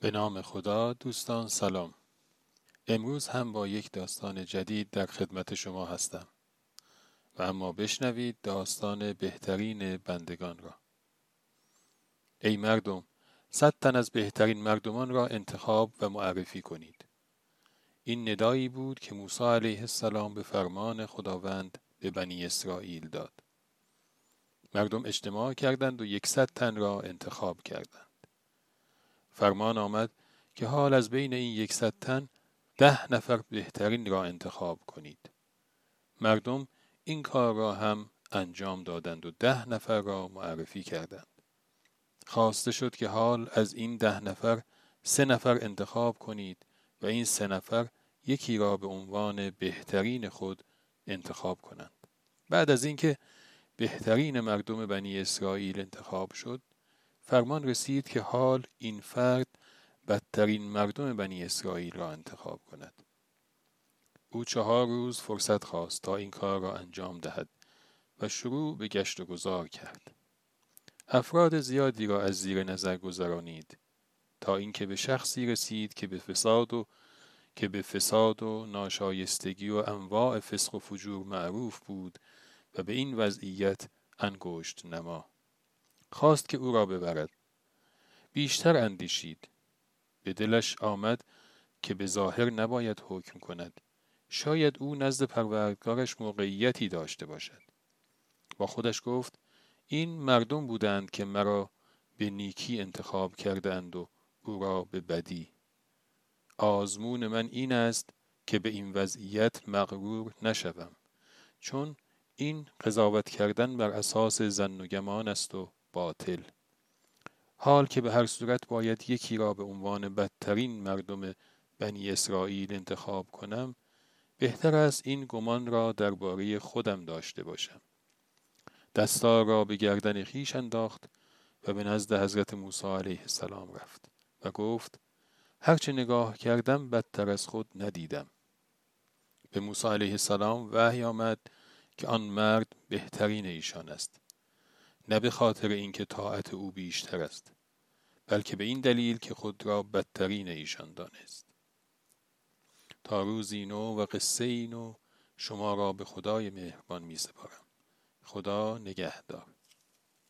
به نام خدا دوستان سلام. امروز هم با یک داستان جدید در خدمت شما هستم. و اما بشنوید داستان بهترین بندگان را. ای مردم صد تن از بهترین مردمان را انتخاب و معرفی کنید. این ندایی بود که موسی علیه السلام به فرمان خداوند به بنی اسرائیل داد. مردم اجتماع کردند و یکصد تن را انتخاب کردند. فرمان آمد که حال از بین این یکصد تن ده نفر بهترین را انتخاب کنید. مردم این کار را هم انجام دادند و ده نفر را معرفی کردند. خواسته شد که حال از این ده نفر سه نفر انتخاب کنید و این سه نفر یکی را به عنوان بهترین خود انتخاب کنند. بعد از اینکه بهترین مردم بنی اسرائیل انتخاب شد فرمان رسید که حال این فرد بدترین مردم بنی اسرائیل را انتخاب کند. او چهار روز فرصت خواست تا این کار را انجام دهد و شروع به گشت و گذار کرد. افراد زیادی را از زیر نظر گذرانید تا اینکه به شخصی رسید که به فساد و که به فساد و ناشایستگی و انواع فسق و فجور معروف بود و به این وضعیت انگشت نما. خواست که او را ببرد. بیشتر اندیشید. به دلش آمد که به ظاهر نباید حکم کند. شاید او نزد پروردگارش موقعیتی داشته باشد. با خودش گفت این مردم بودند که مرا به نیکی انتخاب کردند و او را به بدی. آزمون من این است که به این وضعیت مغرور نشوم چون این قضاوت کردن بر اساس زن و گمان است و باطل. حال که به هر صورت باید یکی را به عنوان بدترین مردم بنی اسرائیل انتخاب کنم بهتر است این گمان را درباره خودم داشته باشم. دستار را به گردن خیش انداخت و به نزد حضرت موسی علیه السلام رفت و گفت هرچه نگاه کردم بدتر از خود ندیدم. به موسی علیه السلام وحی آمد که آن مرد بهترین ایشان است. نه به خاطر اینکه طاعت او بیشتر است بلکه به این دلیل که خود را بدترین ایشان دانست. تا روزی نو و قصه نو شما را به خدای مهربان می سپارم خدا نگهدار.